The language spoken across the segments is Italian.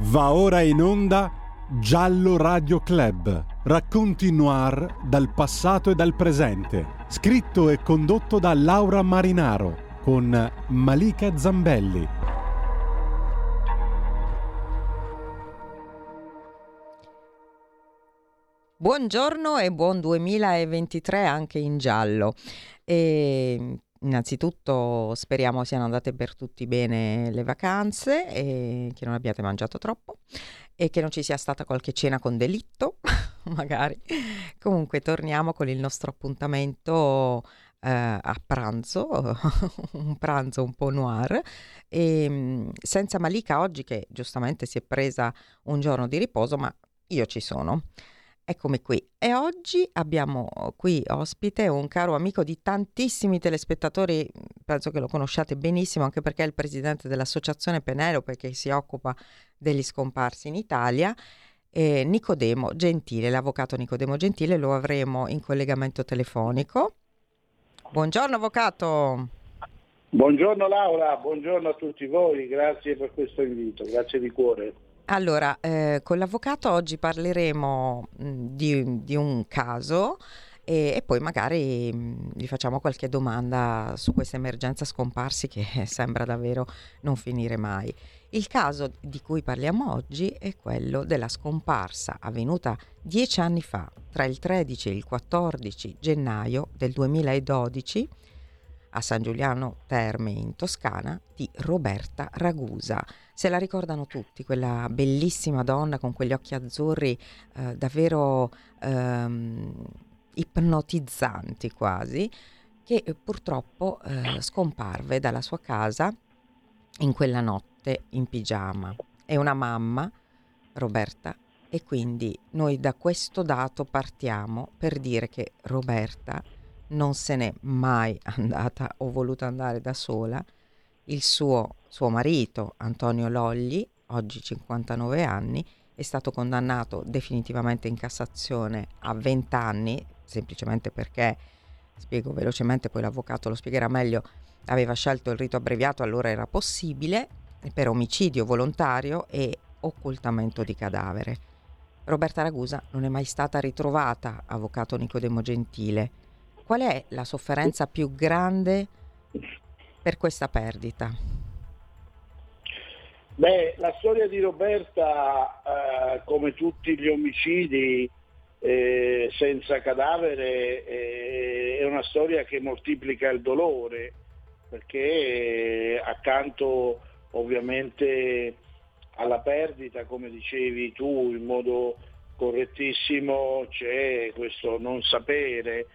Va ora in onda Giallo Radio Club. Racconti noir dal passato e dal presente. Scritto e condotto da Laura Marinaro con Malika Zambelli. Buongiorno e buon 2023 anche in giallo. E Innanzitutto speriamo siano andate per tutti bene le vacanze e che non abbiate mangiato troppo e che non ci sia stata qualche cena con delitto, magari. Comunque torniamo con il nostro appuntamento eh, a pranzo, un pranzo un po' noir, e, mm, senza Malika oggi che giustamente si è presa un giorno di riposo, ma io ci sono. Eccomi qui e oggi abbiamo qui ospite un caro amico di tantissimi telespettatori, penso che lo conosciate benissimo anche perché è il presidente dell'associazione Penelope che si occupa degli scomparsi in Italia. E Nicodemo Gentile, l'avvocato Nicodemo Gentile, lo avremo in collegamento telefonico. Buongiorno avvocato. Buongiorno Laura, buongiorno a tutti voi, grazie per questo invito, grazie di cuore. Allora, eh, con l'avvocato oggi parleremo mh, di, di, un caso e, e poi magari mh, gli facciamo qualche domanda su questa emergenza scomparsi che sembra davvero non finire mai. Il caso di cui parliamo oggi è quello della scomparsa avvenuta dieci anni fa, tra il 13 e il 14 gennaio del 2012, a San Giuliano Terme in Toscana, di Roberta Ragusa se la ricordano tutti, quella bellissima donna con quegli occhi azzurri eh, davvero ehm, ipnotizzanti quasi, che eh, purtroppo eh, scomparve dalla sua casa in quella notte in pigiama. È una mamma, Roberta, e quindi noi da questo dato partiamo per dire che Roberta non se n'è mai andata o voluta andare da sola, il suo, suo marito, Antonio Logli, oggi 59 anni, è stato condannato definitivamente in Cassazione a 20 anni, semplicemente perché, spiego velocemente, poi l'avvocato lo spiegherà meglio, aveva scelto il rito abbreviato, allora era possibile, per omicidio volontario e occultamento di cadavere. Roberta Ragusa non è mai stata ritrovata, avvocato Nicodemo Gentile. Qual è la sofferenza più grande per questa perdita? Beh, la storia di Roberta, eh, come tutti gli omicidi eh, senza cadavere, eh, è una storia che moltiplica il dolore, perché eh, accanto ovviamente alla perdita, come dicevi tu in modo correttissimo, c'è questo non sapere,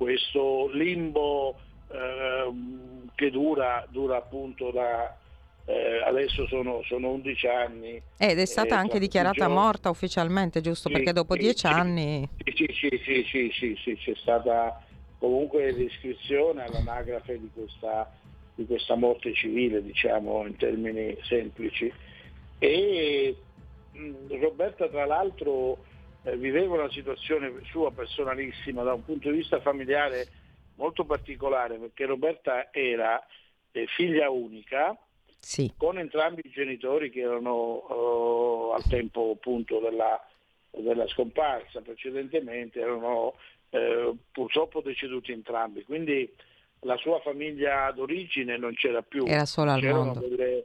questo limbo Ehm, che dura, dura, appunto da eh, adesso sono, sono, 11 anni. Ed è stata eh, anche dichiarata giorni. morta ufficialmente, giusto? Sì, Perché dopo sì, 10 sì, anni... Sì, sì, sì, sì, sì, sì, c'è stata comunque l'iscrizione all'anagrafe di questa, di questa morte civile, diciamo in termini semplici. E mh, Roberta tra l'altro eh, viveva una situazione sua personalissima da un punto di vista familiare molto particolare perché Roberta era eh, figlia unica sì. con entrambi i genitori che erano uh, al tempo appunto della, della, scomparsa, precedentemente erano eh, purtroppo deceduti entrambi, quindi la sua famiglia d'origine non c'era più. Era solo al mondo. Delle,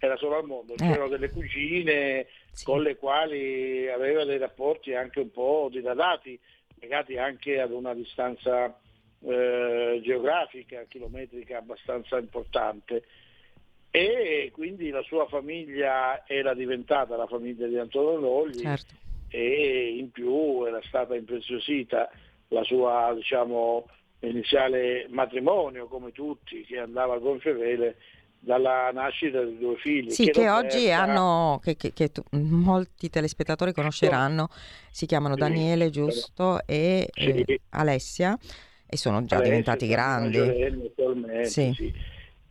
era solo al mondo, eh. c'erano delle cugine sì. con le quali aveva dei rapporti anche un po' diradati, legati anche ad una distanza eh, geografica, chilometrica abbastanza importante e quindi la sua famiglia era diventata la famiglia di Antonio Logli certo. e in più era stata impreziosita la sua diciamo, iniziale matrimonio come tutti che andava a gonfie dalla nascita di due figli. Sì, che, oggi hanno, che, che, che tu, molti telespettatori conosceranno, si chiamano sì, Daniele Giusto e sì. eh, Alessia e sono già Adesso diventati grandi. Sì. Sì.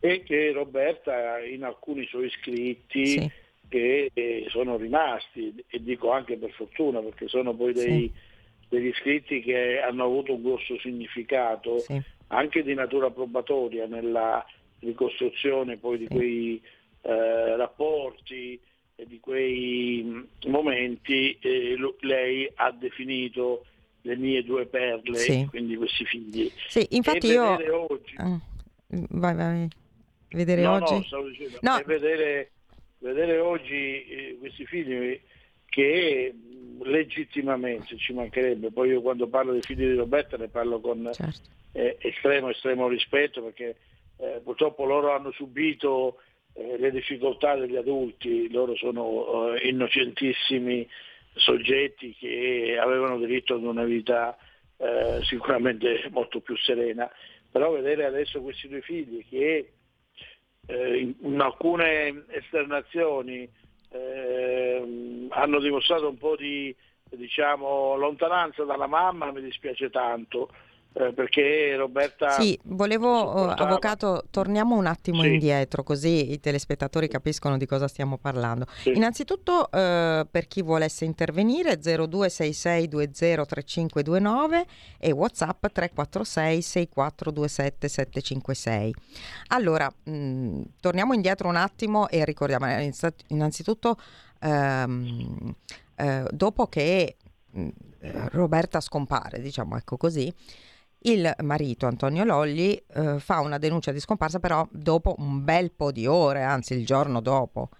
E che Roberta in alcuni suoi scritti che eh, sono rimasti, e dico anche per fortuna perché sono poi dei, degli scritti che hanno avuto un grosso significato anche di natura probatoria nella ricostruzione poi di quei eh, rapporti di quei momenti eh, lei ha definito le mie due perle, sì. quindi questi figli. Sì, infatti e io... Oggi... Ah, vai, vai. Vedere no, oggi? No, dicendo, no. vedere, vedere, oggi eh, questi figli che legittimamente ci mancherebbe, poi io quando parlo dei figli di Roberta ne parlo con certo. eh, estremo, estremo rispetto perché eh, purtroppo loro hanno subito eh, le difficoltà degli adulti, loro sono eh, innocentissimi soggetti che avevano diritto ad una vita eh, sicuramente molto più serena, però vedere adesso questi due figli che eh, in, alcune esternazioni eh, hanno dimostrato un po' di diciamo, lontananza dalla mamma mi dispiace tanto eh, perché Roberta... Sì, volevo, supportava... avvocato, torniamo un attimo sì. indietro così i telespettatori capiscono di cosa stiamo parlando. Sì. Innanzitutto eh, per chi volesse intervenire 0266203529 e Whatsapp 346 6427 756. Allora, mh, mm, torniamo indietro un attimo e ricordiamo innanzitutto ehm, eh, dopo che mm, Roberta scompare, diciamo ecco così, il marito Antonio Logli eh, fa una denuncia di scomparsa però dopo un bel po' di ore, anzi il giorno dopo.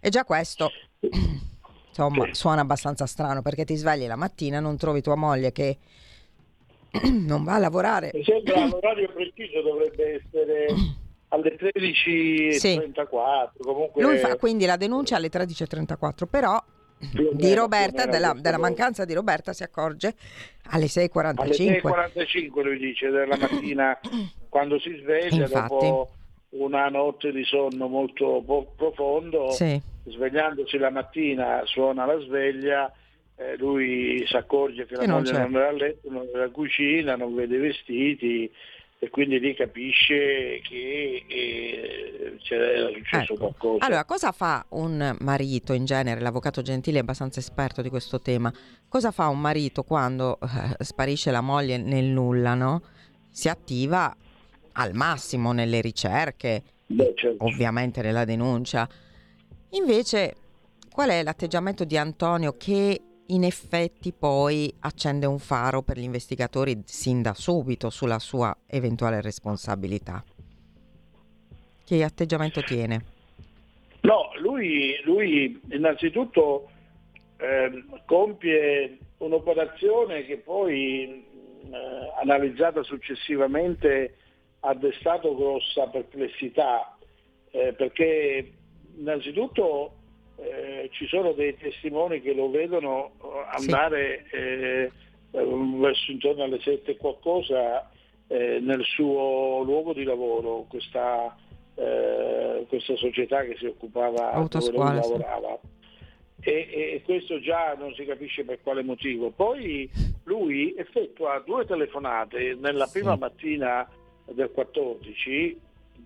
E già questo insomma suona abbastanza strano perché ti svegli la mattina, non trovi tua moglie che non va a lavorare. Mi sembra l'orario preciso dovrebbe essere alle 13.34. Sì. Comunque... Lui fa quindi la denuncia alle 13.34, però di Roberta, della, della, mancanza di Roberta si accorge alle 6.45. Alle 6.45 lui dice della mattina quando si sveglia Infatti. dopo una notte di sonno molto po- profondo, sì. svegliandosi la mattina suona la sveglia, eh, lui si accorge che la moglie non era a letto, non era a cucina, non vede i vestiti, e quindi lì capisce che eh, c'era successo ecco. qualcosa. Allora, cosa fa un marito in genere? L'avvocato Gentili è abbastanza esperto di questo tema. Cosa fa un marito quando eh, sparisce la moglie nel nulla, no? Si attiva al massimo nelle ricerche, Beh, certo. ovviamente nella denuncia. Invece, qual è l'atteggiamento di Antonio che in effetti poi accende un faro per gli investigatori sin da subito sulla sua eventuale responsabilità. Che atteggiamento tiene? No, lui, lui innanzitutto eh, compie un'operazione che poi eh, analizzata successivamente ha destato grossa perplessità eh, perché innanzitutto eh, ci sono dei testimoni che lo vedono eh, andare sì. eh, verso intorno alle 7 e qualcosa eh, nel suo luogo di lavoro, questa, eh, questa società che si occupava Autoscuola, dove lavorava. Sì. E, e, questo già non si capisce per quale motivo. Poi lui effettua due telefonate nella prima sì. mattina del 14,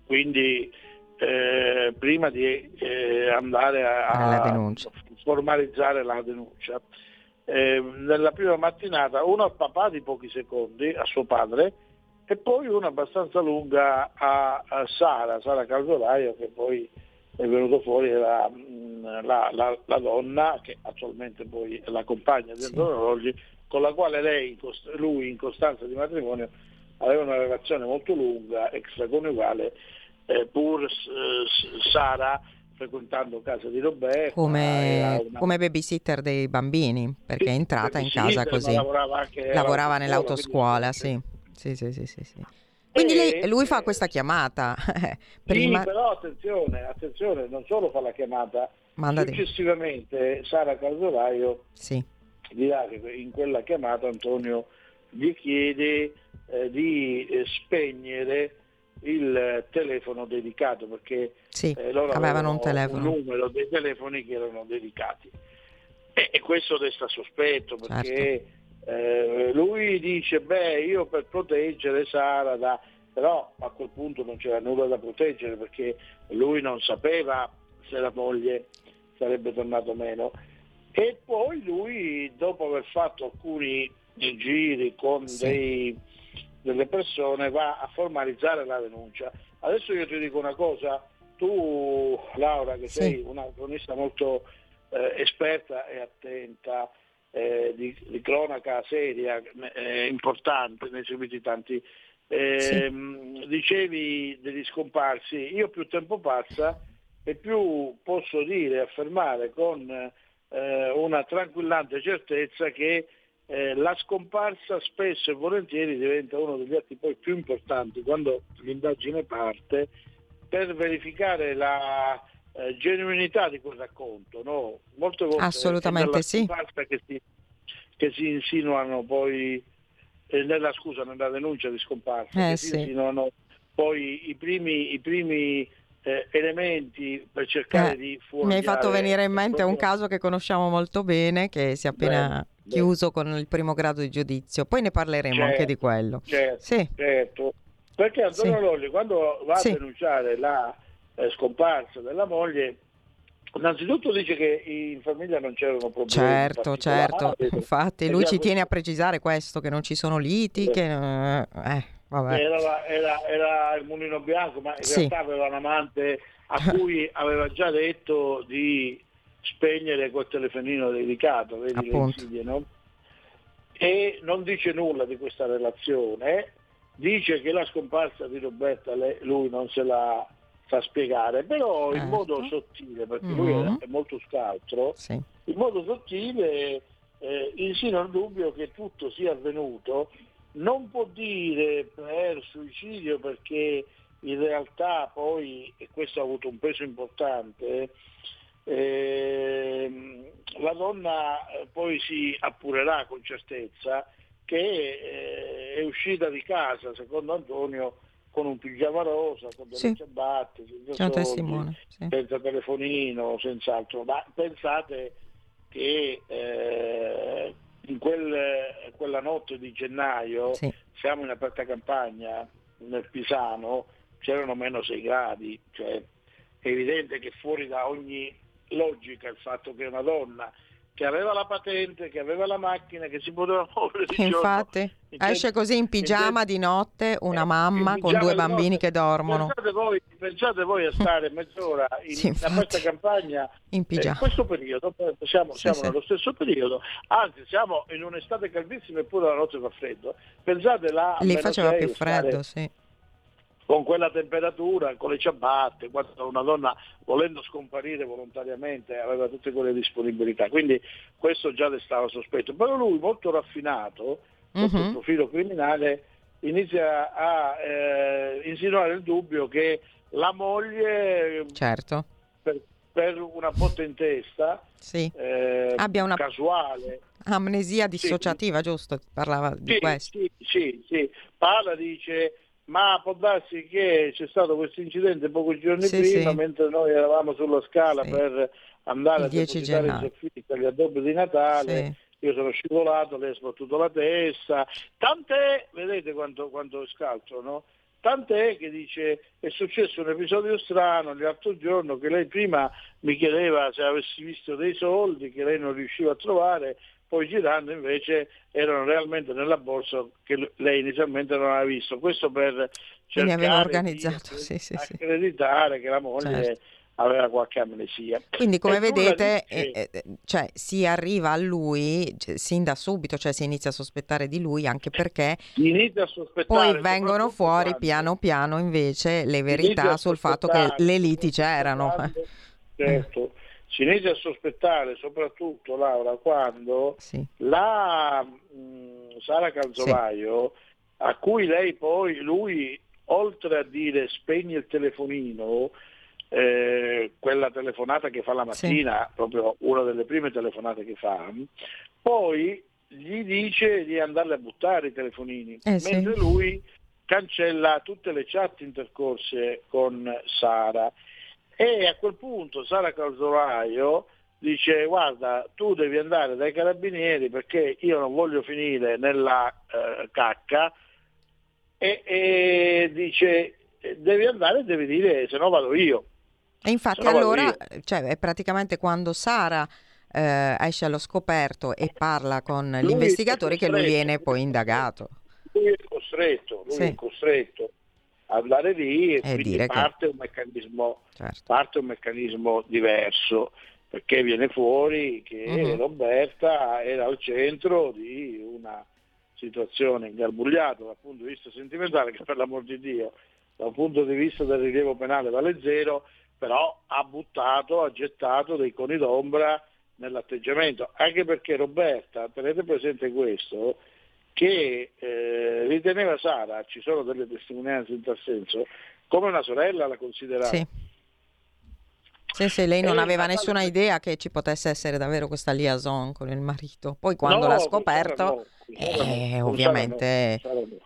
quindi eh, prima di eh, andare a, a formalizzare la denuncia. Eh, nella prima mattinata una al papà di pochi secondi, a suo padre, e poi una abbastanza lunga a, a Sara, Sara Calzolaio, che poi è venuto fuori la, mm, la, la, la, donna, che attualmente poi è la compagna di Antonio sì. con la quale lei, lui in costanza di matrimonio aveva una relazione molto lunga, extraconiugale, eh, pur Sara frequentando casa di Roberto come, una... come babysitter dei bambini perché sì, è entrata in casa così lavorava, lavorava nell'autoscuola sì. Sì, sì, sì, sì, sì. quindi lei, lui fa questa chiamata prima... sì però attenzione attenzione non solo fa la chiamata Manda successivamente Sara Calzolaio sì. dirà che in quella chiamata Antonio gli chiede eh, di eh, spegnere il telefono dedicato perché sì, eh, loro avevano un, telefono. un numero dei telefoni che erano dedicati e, e questo desta sospetto perché certo. eh, lui dice beh io per proteggere Sara da... però a quel punto non c'era nulla da proteggere perché lui non sapeva se la moglie sarebbe tornata o meno e poi lui dopo aver fatto alcuni giri con sì. dei delle persone va a formalizzare la denuncia. Adesso io ti dico una cosa, tu Laura che sì. sei una cronista molto eh, esperta e attenta eh, di, di, cronaca seria, eh, importante, ne hai seguiti tanti. Sì. Dicevi degli scomparsi, io più tempo passa e più posso dire, affermare con eh, una tranquillante certezza che eh, la scomparsa spesso e volentieri diventa uno degli atti poi più importanti quando l'indagine parte per verificare la eh, genuinità di quel racconto. No? Molte volte Assolutamente sì. Che si, che si insinuano poi eh, nella scusa, nella denuncia di scomparsa, eh, sì. si insinuano poi i primi, i primi eh, elementi per cercare eh, di fuori. Mi hai fatto venire in mente un caso che conosciamo molto bene, che si è appena beh, chiuso beh. con il primo grado di giudizio. Poi ne parleremo certo, anche di quello. Certo, sì. certo. Perché Antonio sì. Lolli quando va sì. a denunciare la eh, scomparsa della moglie Innanzitutto dice che in famiglia non c'erano problemi. Certo, certo, infatti lui ci tiene a precisare questo, che non ci sono liti, sì. che... Eh, era, era, era, il mulino bianco, ma in sì. realtà aveva un amante a cui aveva già detto di spegnere quel telefonino dedicato, vedi le insidie, no? E non dice nulla di questa relazione, dice che la scomparsa di Roberta lui non se la sa spiegare, però in modo certo. sottile, perché mm-hmm. lui è, mm-hmm. è, molto scaltro, sì. in modo sottile eh, insinua il dubbio che tutto sia avvenuto, non può dire per suicidio perché in realtà poi, e questo ha avuto un peso importante, eh, la donna eh, poi si appurerà con certezza che eh, è uscita di casa, secondo Antonio, con un pigiama rosa, con delle sì. ciabatte, senza, soldi, sì. senza telefonino, senz'altro. Ma pensate che eh, in quel, quella notte di gennaio sì. siamo in aperta campagna nel Pisano, c'erano meno 6 gradi, cioè è evidente che fuori da ogni logica il fatto che una donna che aveva la patente, che aveva la macchina, che si poteva muovere di Infatti, giorno. esce così in pigiama di notte una eh, mamma con due bambini che dormono. Pensate voi, pensate voi, a stare mezz'ora in, sì, in questa campagna in pigiama. in questo periodo, siamo, siamo sì, nello stesso periodo, anzi siamo in un'estate caldissima eppure la notte fa freddo. Pensate là... Lì faceva più freddo, sì con quella temperatura, con le ciabatte, quando una donna volendo scomparire volontariamente aveva tutte quelle disponibilità. Quindi questo già destava sospetto. Però lui molto raffinato, sotto il profilo criminale, inizia a eh, insinuare il dubbio che la moglie certo. per, per una botta in testa sì. eh, abbia una casuale amnesia dissociativa, sì. giusto? Parlava di sì, questo. Sì, sì, sì. Parla, dice ma può darsi che c'è stato questo incidente pochi giorni sì, prima sì. mentre noi eravamo sulla scala sì. per andare a depositare i soffitti agli addobbi di Natale io sono scivolato, lei ha sbattuto la testa tant'è, vedete quanto, quanto scalzo no? Tant'è che dice è successo un episodio strano l'altro giorno che lei prima mi chiedeva se avessi visto dei soldi che lei non riusciva a trovare poi girando invece erano realmente nella borsa che lei inizialmente non aveva visto. Questo per cercare di sì, sì, accreditare sì. che la moglie certo. aveva qualche amnesia. Quindi come e vedete dice... eh, eh, cioè, si arriva a lui cioè, sin da subito, cioè si inizia a sospettare di lui anche perché poi vengono fuori piano piano invece le verità sul fatto che le liti c'erano. Certo si inizia a sospettare soprattutto Laura quando sì. la mh, mm, Sara Calzolaio sì. a cui lei poi lui oltre a dire spegni il telefonino eh, quella telefonata che fa la mattina sì. proprio una delle prime telefonate che fa poi gli dice di andarle a buttare i telefonini eh, mentre lui cancella tutte le chat intercorse con Sara e a quel punto Sara Calzolaio dice guarda tu devi andare dai carabinieri perché io non voglio finire nella eh, cacca e, e, dice devi andare e devi dire se no vado io. E infatti allora cioè, è praticamente quando Sara eh, esce allo scoperto e parla con lui gli investigatori che lui viene poi indagato. Lui è costretto, lui sì. è costretto andare lì e, e quindi parte, che... un meccanismo, certo. parte un meccanismo diverso. perché viene fuori che uh-huh. Roberta era al centro di una situazione ingarbugliata dal punto di vista sentimentale, che per l'amor di Dio, dal punto di vista del rilievo penale vale zero, però ha buttato, ha gettato dei coni d'ombra nell'atteggiamento, anche perché Roberta, tenete presente questo, che eh, riteneva Sara, ci sono delle testimonianze in tal senso, come una sorella la considerava. Sì. Sì, sì, lei non e aveva nessuna idea che ci potesse essere davvero questa liaison con il marito. Poi quando no, l'ha scoperto, no, eh, ovviamente,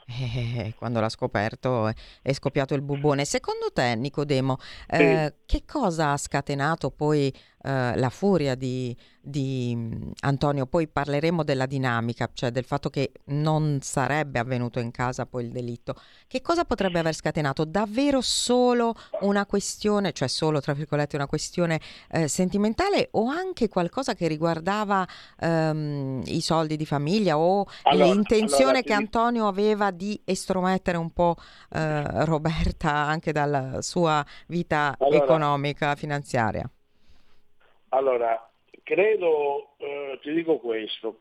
eh, quando l'ha scoperto è scoppiato il bubone. Secondo te, Nicodemo, eh, sì. che cosa ha scatenato poi eh, la furia di, di mm, Antonio, poi parleremo della dinamica, cioè del fatto che non sarebbe avvenuto in casa poi il delitto. Che cosa potrebbe aver scatenato? Davvero solo una questione, cioè solo tra virgolette una questione eh, sentimentale o anche qualcosa che riguardava ehm, i soldi di famiglia o allora, l'intenzione allora, che Antonio aveva di estromettere un po' eh, Roberta anche dalla sua vita allora, economica, finanziaria? Allora, credo, eh, ti dico questo.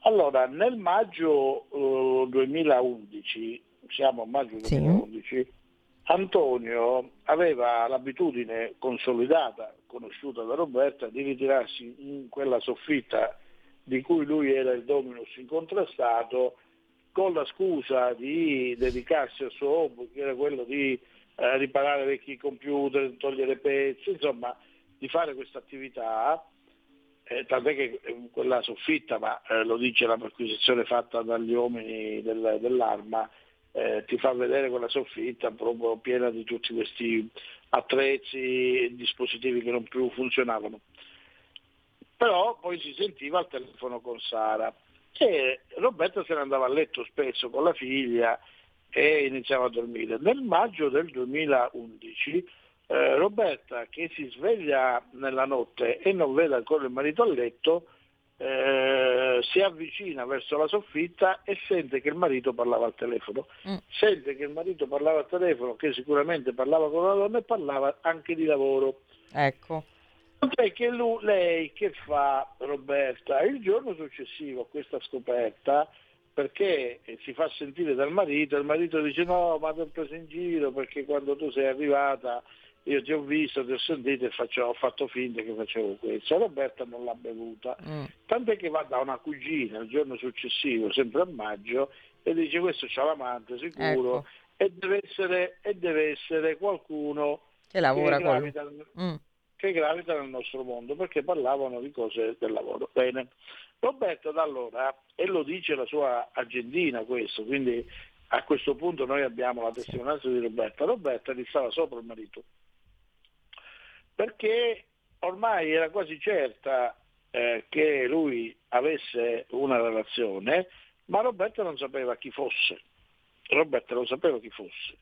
Allora, nel maggio eh, 2011, siamo a maggio 2011, sì. Antonio aveva l'abitudine consolidata, conosciuta da Roberta, di ritirarsi in quella soffitta di cui lui era il dominus incontrastato, con la scusa di dedicarsi al suo hobby, che era quello di eh, riparare vecchi computer, togliere pezzi, insomma di fare questa attività, eh, tant'è che eh, quella soffitta, ma eh, lo dice la perquisizione fatta dagli uomini del, dell'arma, eh, ti fa vedere quella soffitta proprio piena di tutti questi attrezzi e dispositivi che non più funzionavano. Però poi si sentiva al telefono con Sara e Roberta se ne andava a letto spesso con la figlia e iniziava a dormire. Nel maggio del 2011 eh, Roberta che si sveglia nella notte e non vede ancora il marito a letto, eh, si avvicina verso la soffitta e sente che il marito parlava al telefono. Mm. Sente che il marito parlava al telefono, che sicuramente parlava con una donna e parlava anche di lavoro. Ecco. Tant'è che lui, lei che fa Roberta il giorno successivo a questa scoperta, perché si fa sentire dal marito, il marito dice no ma ti ho preso in giro perché quando tu sei arrivata io ti ho visto, ti ho sentito e faccio, ho fatto finta che facevo questo. Roberta non l'ha bevuta, mm. tant'è che va da una cugina il giorno successivo, sempre a maggio, e dice questo c'ha l'amante sicuro ecco. e, deve essere, e, deve essere, qualcuno che lavora che con... mm. Che gravita nel nostro mondo, perché parlavano di cose del lavoro. Bene. Roberta da allora, e lo dice la sua agendina questo, quindi a questo punto noi abbiamo la testimonianza di Roberta. Roberta gli stava sopra il marito perché ormai era quasi certa eh, che lui avesse una relazione, ma Roberta non sapeva chi fosse. Roberta non sapeva chi fosse.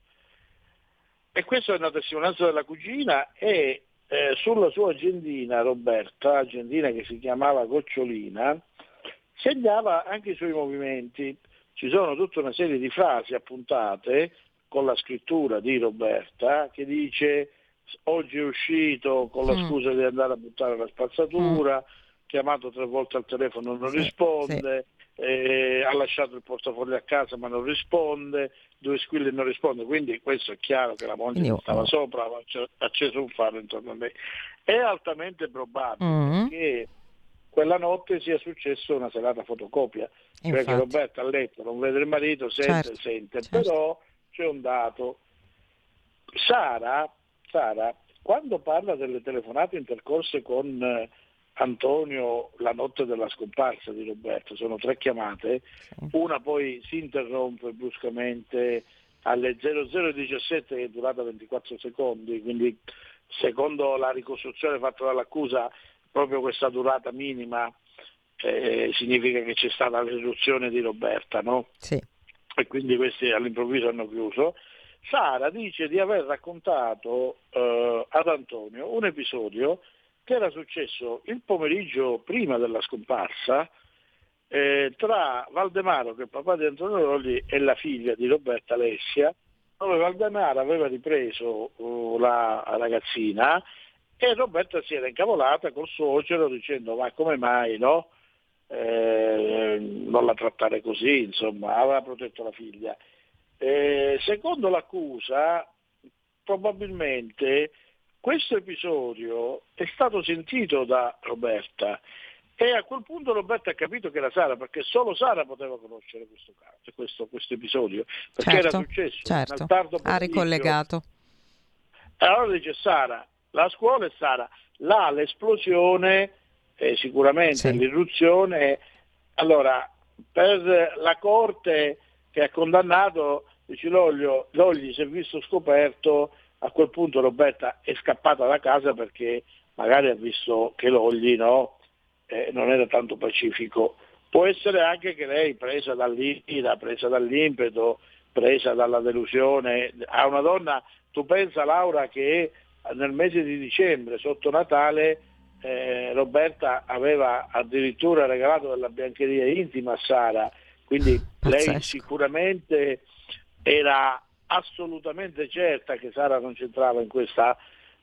E questa è una testimonianza della cugina e eh, sulla sua agendina Roberta, agendina che si chiamava Gocciolina, segnava anche i suoi movimenti. Ci sono tutta una serie di frasi appuntate con la scrittura di Roberta che dice oggi è uscito con la mm. scusa di andare a buttare la spazzatura, mm. chiamato tre volte al telefono non sì, risponde, sì. Eh, ha lasciato il portafoglio a casa ma non risponde, due squilli non risponde, quindi questo è chiaro che la moglie Io, stava sopra, ha acceso un faro intorno a me. È altamente probabile mm. che quella notte sia successo una serata fotocopia, cioè Infatti. che Roberta a letto non vede il marito, sente, certo, sente, certo. però c'è un dato. Sara Sara, quando parla delle telefonate intercorse con eh, Antonio la notte della scomparsa di Roberto, sono tre chiamate, una poi si interrompe bruscamente alle 0017 che è durata 24 secondi, quindi secondo la ricostruzione fatta dall'accusa proprio questa durata minima eh, significa che c'è stata l'irruzione di Roberta, no? Sì. E quindi questi all'improvviso hanno chiuso. Sara dice di aver raccontato eh, ad Antonio un episodio che era successo il pomeriggio prima della scomparsa eh, tra Valdemaro, che è papà di Antonio Rolli, e la figlia di Roberta Alessia, dove Valdemaro aveva ripreso uh, la ragazzina e Roberta si era incavolata col suocero dicendo ma come mai no? Eh, non la trattare così, insomma, aveva protetto la figlia. Eh, secondo l'accusa, probabilmente questo episodio è stato sentito da Roberta e a quel punto Roberta ha capito che era Sara, perché solo Sara poteva conoscere questo caso, questo, questo episodio, perché certo, era successo certo. tardo Ha ricollegato. Allora dice Sara, la scuola è Sara, là l'esplosione, eh, sicuramente Sì. l'irruzione, allora per la Corte che ha condannato, dice Loglio, Logli si è visto scoperto, a quel punto Roberta è scappata da casa perché magari ha visto che Logli no, eh, non era tanto pacifico. Può essere anche che lei, presa dall'ira, presa dall'impeto, presa dalla delusione, a una donna, tu pensa Laura che nel mese di dicembre, sotto Natale, eh, Roberta aveva addirittura regalato della biancheria intima a Sara, quindi Pazzesco. lei sicuramente era assolutamente certa che Sara non c'entrava in questa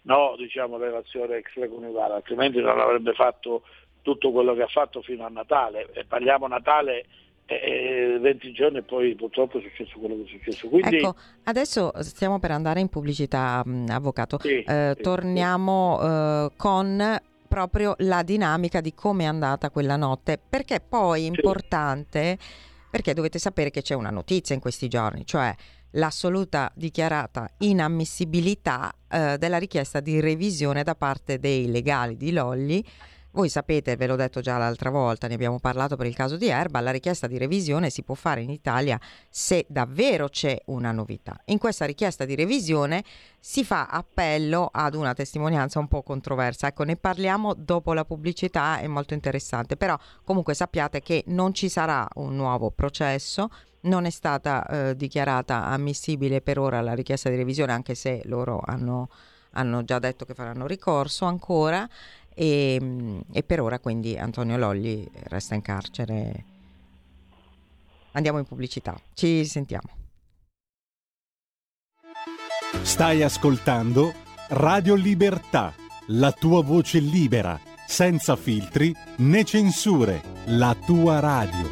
no, diciamo, relazione extraconiugale, altrimenti non avrebbe fatto tutto quello che ha fatto fino a Natale. E parliamo Natale eh, 20 giorni e poi purtroppo è successo quello che è successo. Quindi Ecco, adesso stiamo per andare in pubblicità, mh, avvocato. Sì, Eh, sì, torniamo eh, con proprio la dinamica di come è andata quella notte, perché poi è importante, perché dovete sapere che c'è una notizia in questi giorni, cioè l'assoluta dichiarata inammissibilità eh, della richiesta di revisione da parte dei legali di Lolli. Voi sapete, ve l'ho detto già l'altra volta, ne abbiamo parlato per il caso di Erba, la richiesta di revisione si può fare in Italia se davvero c'è una novità. In questa richiesta di revisione si fa appello ad una testimonianza un po' controversa. Ecco, ne parliamo dopo la pubblicità, è molto interessante, però comunque sappiate che non ci sarà un nuovo processo, non è stata eh, dichiarata ammissibile per ora la richiesta di revisione, anche se loro hanno, hanno già detto che faranno ricorso ancora. E, e per ora quindi Antonio Lolli resta in carcere. Andiamo in pubblicità, ci sentiamo. Stai ascoltando Radio Libertà, la tua voce libera, senza filtri né censure, la tua radio.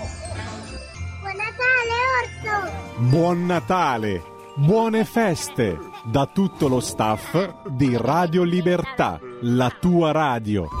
Orso! Buon Natale, buone feste da tutto lo staff di Radio Libertà, la tua radio.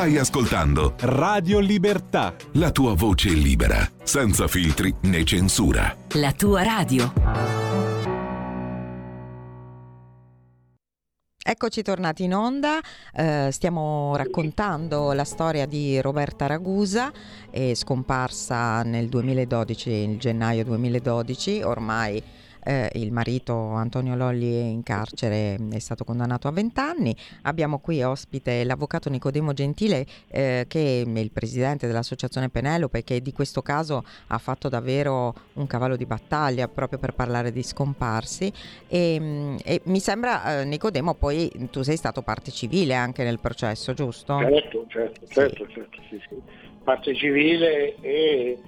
Stai ascoltando Radio Libertà. la tua voce libera, senza filtri né censura. La tua radio. Eccoci tornati in onda, eh, stiamo raccontando la storia di Roberta Ragusa, è scomparsa nel 2012, il gennaio 2012, ormai eh, il marito Antonio Lolli è in carcere, è stato condannato a 20 anni. Abbiamo qui ospite l'avvocato Nicodemo Gentile eh, che è il presidente dell'associazione Penelope che di questo caso ha fatto davvero un cavallo di battaglia proprio per parlare di scomparsi e, mm, e mi sembra eh, Nicodemo poi tu sei stato parte civile anche nel processo, giusto? Certo, certo, certo, certo, sì, sì. Parte civile e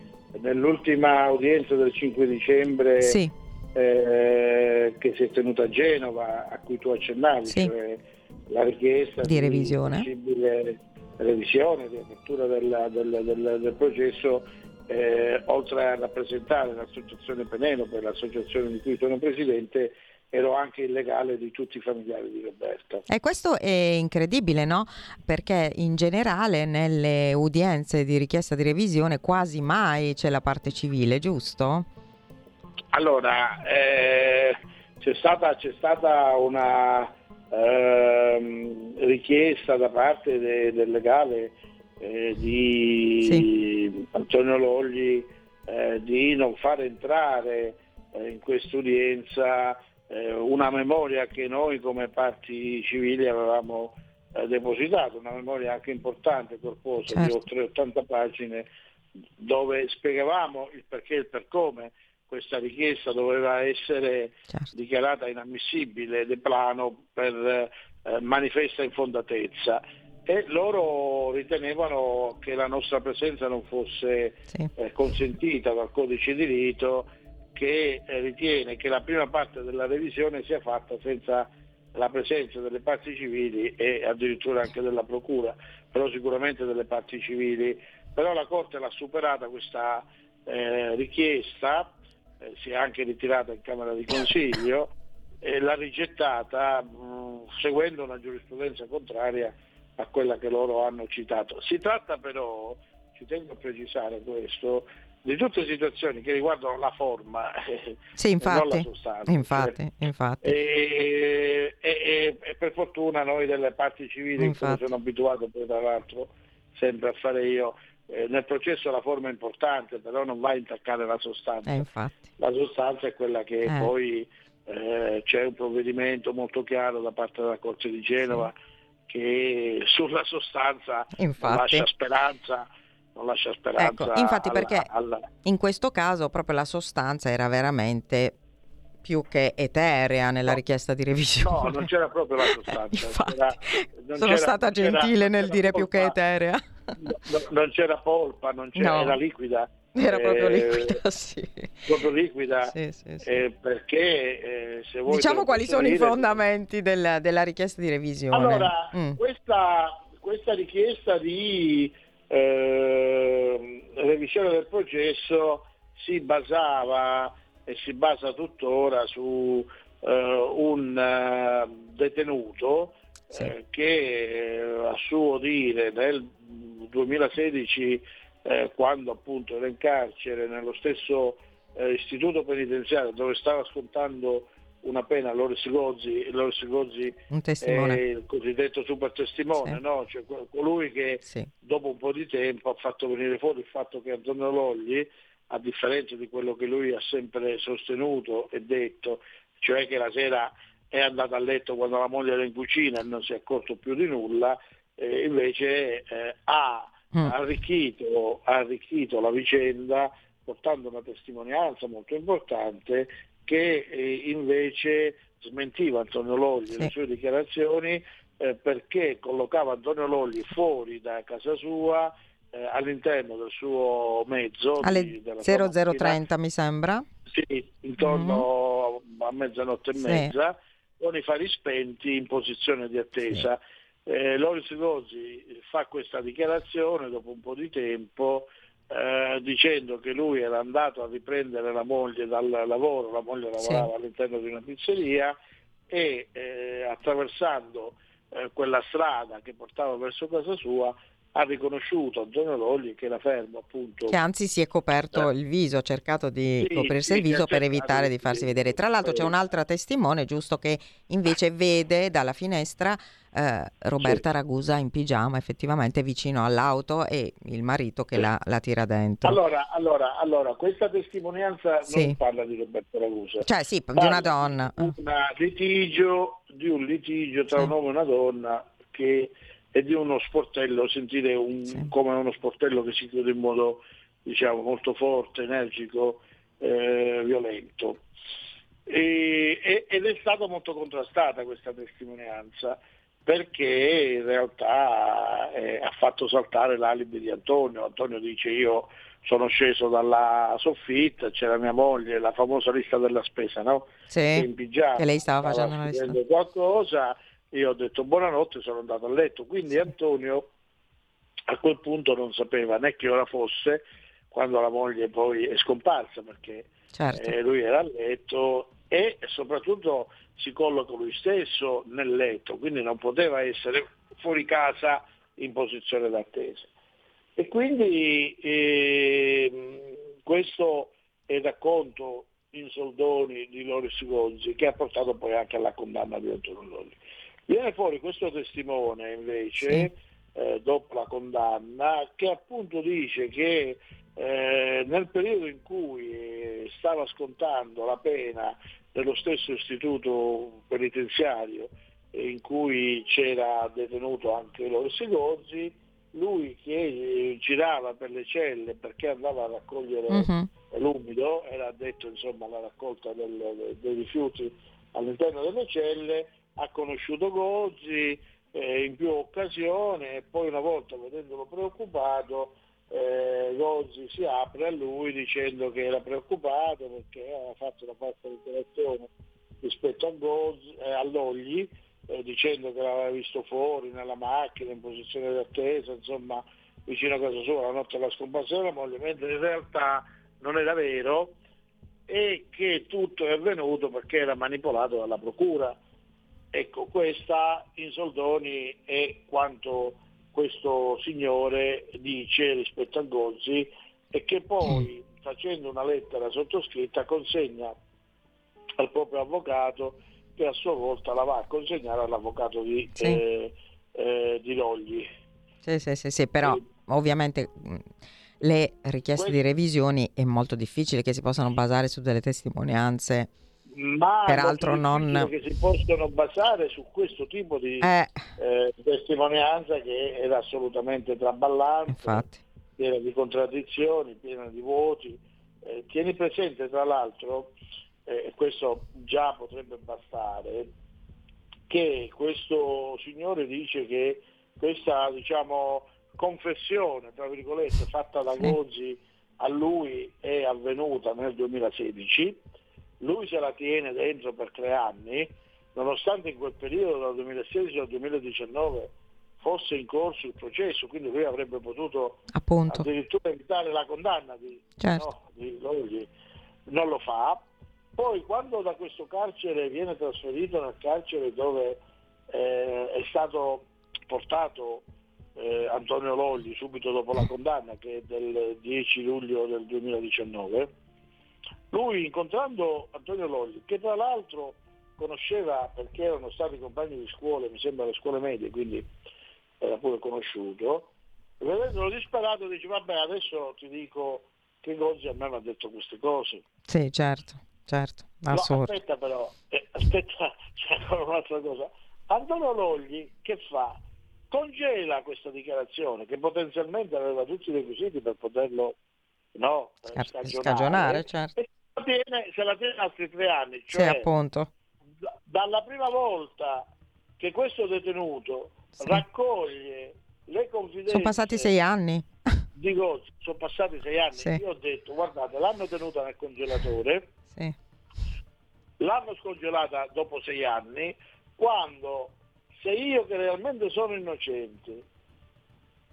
nell'ultima udienza del 5 dicembre Sì, eh, che si è tenuta a Genova, a cui tu accennavi, Sì. cioè la richiesta Di revisione. possibile revisione, di apertura del, del, del, del processo, eh, oltre a rappresentare l'associazione Penelope, l'associazione di cui sono presidente, ero anche il legale di tutti i familiari di Roberta. E questo è incredibile, no? Perché in generale nelle udienze di richiesta di revisione quasi mai c'è la parte civile, giusto? Allora, eh, c'è, stata, c'è, stata, una eh, richiesta da parte de, del legale eh, di sì. Antonio Logli eh, di non far entrare eh, in questa udienza eh, una memoria che noi come parti civili avevamo eh, depositato, una memoria anche importante, corposa, certo. di oltre 80 pagine, dove spiegavamo il perché e il per come questa richiesta doveva essere certo. dichiarata inammissibile de plano per eh, manifesta infondatezza e loro ritenevano che la nostra presenza non fosse sì. eh, consentita dal codice di rito che eh, ritiene che la prima parte della revisione sia fatta senza la presenza delle parti civili e addirittura anche della procura, però sicuramente delle parti civili. Però la Corte l'ha superata questa eh, richiesta, eh, si è anche ritirata in Camera di Consiglio e l'ha rigettata mh, seguendo una giurisprudenza contraria a quella che loro hanno citato. Si tratta però, ci tengo a precisare questo, di tutte situazioni che riguardano la forma sì, infatti, non la sostanza. Infatti, infatti. E, e, e, per fortuna noi delle parti civili, infatti. come sono abituato poi tra l'altro sempre a fare io, eh, nel processo la forma è importante, però non va a intaccare la sostanza. Eh, la sostanza è quella che eh. poi eh, c'è un provvedimento molto chiaro da parte della Corte di Genova sì. che sulla sostanza lascia speranza non lascia speranza. Ecco, infatti alla, perché alla... in questo caso proprio la sostanza era veramente più che eterea nella no, richiesta di revisione. No, non c'era proprio la sostanza. Infatti, c'era, sono c'era, stata gentile nel dire polpa, più che eterea. No, non c'era polpa, non c'era, no. era liquida. Era eh, proprio liquida, sì. Proprio liquida, sì, sì, sì. Eh, perché eh, se vuoi... Diciamo quali sono dire... i fondamenti del, della richiesta di revisione. Allora, mm. questa, questa richiesta di eh, revisione del processo si basava e si basa tuttora su eh, un uh, detenuto sì. eh, che eh, a suo dire nel 2016 eh, quando appunto era in carcere nello stesso eh, istituto penitenziario dove stava scontando una pena Loris Gozzi, Loris Gozzi è il cosiddetto super testimone, sì. no? cioè, colui che sì. dopo un po' di tempo ha fatto venire fuori il fatto che Antonio Logli, a differenza di quello che lui ha sempre sostenuto e detto, cioè che la sera è andato a letto quando la moglie era in cucina e non si è accorto più di nulla, eh, invece eh, ha, mm. arricchito, arricchito la vicenda portando una testimonianza molto importante che eh, invece smentiva Antonio Logli sì. le sue dichiarazioni eh, perché collocava Antonio Logli fuori da casa sua eh, all'interno del suo mezzo alle di, 0030 mi sembra sì, intorno mm-hmm. a mezzanotte e sì. mezza con i fari spenti in posizione di attesa sì. eh, Loris Gozzi fa questa dichiarazione dopo un po' di tempo eh, dicendo che lui era andato a riprendere la moglie dal lavoro, la moglie lavorava sì. all'interno di una pizzeria e eh, attraversando eh, quella strada che portava verso casa sua ha riconosciuto Antonio Logli che era fermo appunto. Che anzi si è coperto eh. il viso, ha cercato di sì, coprirsi sì, il viso per evitare di farsi vedere. Tra l'altro c'è un'altra testimone, giusto, che invece vede dalla finestra eh, Roberta sì. Ragusa in pigiama effettivamente vicino all'auto e il marito che la, la, tira dentro. Allora, allora, allora questa testimonianza non parla di Roberta Ragusa. Cioè sì, di una donna. Di, litigio, di un litigio tra un uomo e una donna che e di uno sportello, sentire un, sì. come uno sportello che si chiude in modo diciamo, molto forte, energico, eh, violento. E, e, ed è stata molto contrastata questa testimonianza perché in realtà eh, ha fatto saltare l'alibi di Antonio. Antonio dice io sono sceso dalla soffitta, c'era mia moglie, la famosa lista della spesa, no? Sì, che, che lei stava facendo una lista. qualcosa io ho detto buonanotte, sono andato a letto, quindi Antonio a quel punto non sapeva né che ora fosse quando la moglie poi è scomparsa perché certo. eh, lui era a letto e soprattutto si colloca lui stesso nel letto, quindi non poteva essere fuori casa in posizione d'attesa. E quindi eh, questo è da conto in soldoni di Loris Gonzi che ha portato poi anche alla condanna di Antonio Lolli. Viene fuori questo testimone invece, sì. eh, dopo la condanna, che appunto dice che eh, nel periodo in cui stava scontando la pena nello stesso istituto penitenziario in cui c'era detenuto anche Loris Gozzi, lui che girava per le celle perché andava a raccogliere uh-huh. l'umido, era detto insomma alla raccolta del, dei rifiuti all'interno delle celle, ha conosciuto Gozzi eh, in più occasioni e poi una volta vedendolo preoccupato eh, Gozzi si apre a lui dicendo che era preoccupato perché aveva fatto una passa di interazione rispetto a Gozzi, eh, all'Ogli eh, dicendo che l'aveva visto fuori nella macchina in posizione di attesa, insomma vicino a casa sua la notte della scomparsa della moglie, mentre in realtà non era vero e che tutto è avvenuto perché era manipolato dalla procura. Ecco, questa in soldoni è quanto questo signore dice rispetto a Gozzi e che poi facendo una lettera sottoscritta consegna al proprio avvocato che a sua volta la va a consegnare all'avvocato di, sì. eh, eh, di Logli. Sì, sì, sì, sì però e... ovviamente le richieste di revisioni è molto difficile che si possano basare su delle testimonianze. Ma peraltro non che si possono basare su questo tipo di eh. Eh, testimonianza che era assolutamente traballante, Infatti. piena di contraddizioni, piena di voti. Eh, tieni presente tra l'altro e eh, questo già potrebbe bastare, che questo signore dice che questa diciamo, confessione, tra virgolette, fatta da Gozzi a lui è avvenuta nel 2016, lui se la tiene dentro per tre anni, nonostante in quel periodo dal 2016 al 2019 fosse in corso il processo, quindi lui avrebbe potuto Appunto. addirittura evitare la condanna di, certo. no, di Logli, non lo fa, poi quando da questo carcere viene trasferito nel carcere dove eh, è stato portato eh, Antonio Lolli subito dopo la condanna che è del 10 luglio del 2019, lui incontrando Antonio Lolli, che tra l'altro conosceva perché erano stati compagni di scuole, mi sembra le scuole medie, quindi era pure conosciuto, vedendolo disperato dice vabbè adesso ti dico che Gozzi a me mi ha detto queste cose. Sì, certo certo, assurdo. No, aspetta però, eh, aspetta, c'è ancora un'altra cosa. Antonio Logli che fa? Congela questa dichiarazione che potenzialmente aveva tutti i requisiti per poterlo no, Scar- scagionare, scagionare certo. e se la, tiene, se la tiene altri tre anni. Cioè, sì, appunto. D- dalla prima volta che questo detenuto sì. raccoglie le confidenze... Sono passati sei anni. Dico, sono passati sei anni. Sì. Io ho detto, guardate, l'hanno tenuta nel congelatore sì. L'hanno scongelata dopo sei anni, quando se io che realmente sono innocente,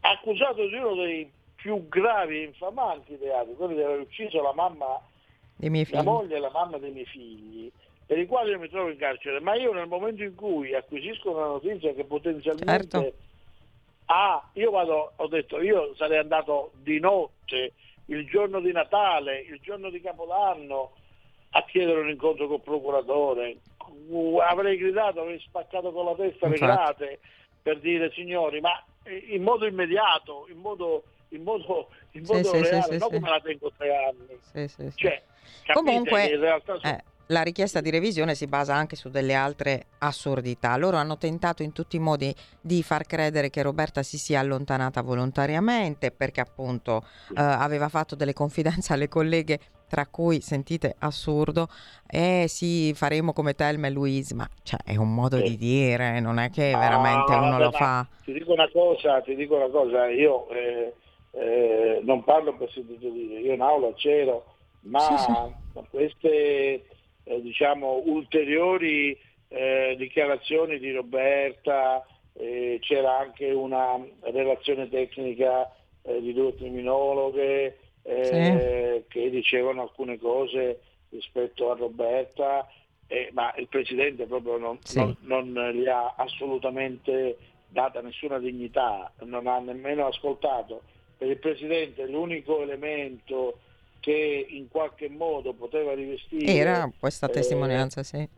accusato di uno dei più gravi e infamanti reati, quello di aver ucciso la mamma, la moglie e la mamma dei miei figli, per i quali io mi trovo in carcere, ma io nel momento in cui acquisisco una notizia che potenzialmente... Certo. Ah, io vado, ho detto, io sarei andato di notte, il giorno di Natale, il giorno di Capodanno, a chiedere un incontro col procuratore, avrei gridato, avrei spaccato con la testa Infatti. le grate per dire signori, ma in modo immediato, in modo, in modo, in modo sì, reale, sì, non sì, come la tengo tre anni. Cioè, Comunque, sono... eh, la richiesta di revisione si basa anche su delle altre assurdità. Loro hanno tentato in tutti i modi di far credere che Roberta si sia allontanata volontariamente perché appunto eh, aveva fatto delle confidenze alle colleghe tra cui, sentite, assurdo, e sì, faremo come Telma e Louise, ma cioè, è un modo sì. di dire, non è che veramente ah, uno lo fa. Ti dico una cosa, ti dico una cosa, io eh, eh, non parlo per sentito dire, io in aula c'ero, ma sì, sì. queste eh, diciamo ulteriori eh, dichiarazioni di Roberta eh, c'era anche una relazione tecnica eh, di due criminologhe sì. che dicevano alcune cose rispetto a Roberta, ma il Presidente proprio non, non, non gli ha assolutamente data nessuna dignità, non ha nemmeno ascoltato. Per il Presidente l'unico elemento che in qualche modo poteva rivestire... Era questa eh, testimonianza, eh, sì.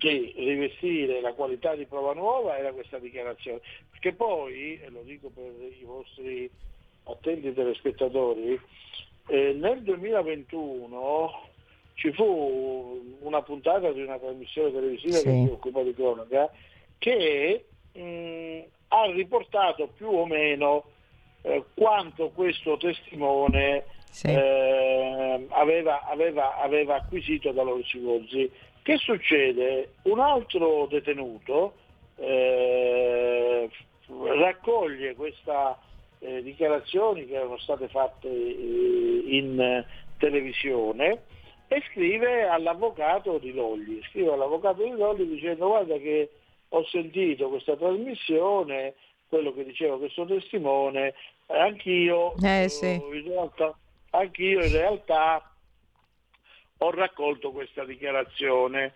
Sì, rivestire la qualità di prova nuova era questa dichiarazione. Perché poi, e lo dico per i vostri attenti telespettatori, eh, nel 2021 ci fu una puntata di una trasmissione televisiva sì. che si occupa di cronaca che mh, ha riportato più o meno eh, quanto questo testimone sì. eh, aveva, aveva, aveva, acquisito da Lorenzo Gozzi. Che succede? Un altro detenuto eh, raccoglie queste eh, dichiarazioni che erano state fatte eh, in televisione e scrive all'avvocato di Logli, scrive all'avvocato di Logli dicendo guarda che ho sentito questa trasmissione, quello che diceva questo testimone, anch'io, eh, sì. in realtà, anch'io in realtà ho raccolto questa dichiarazione.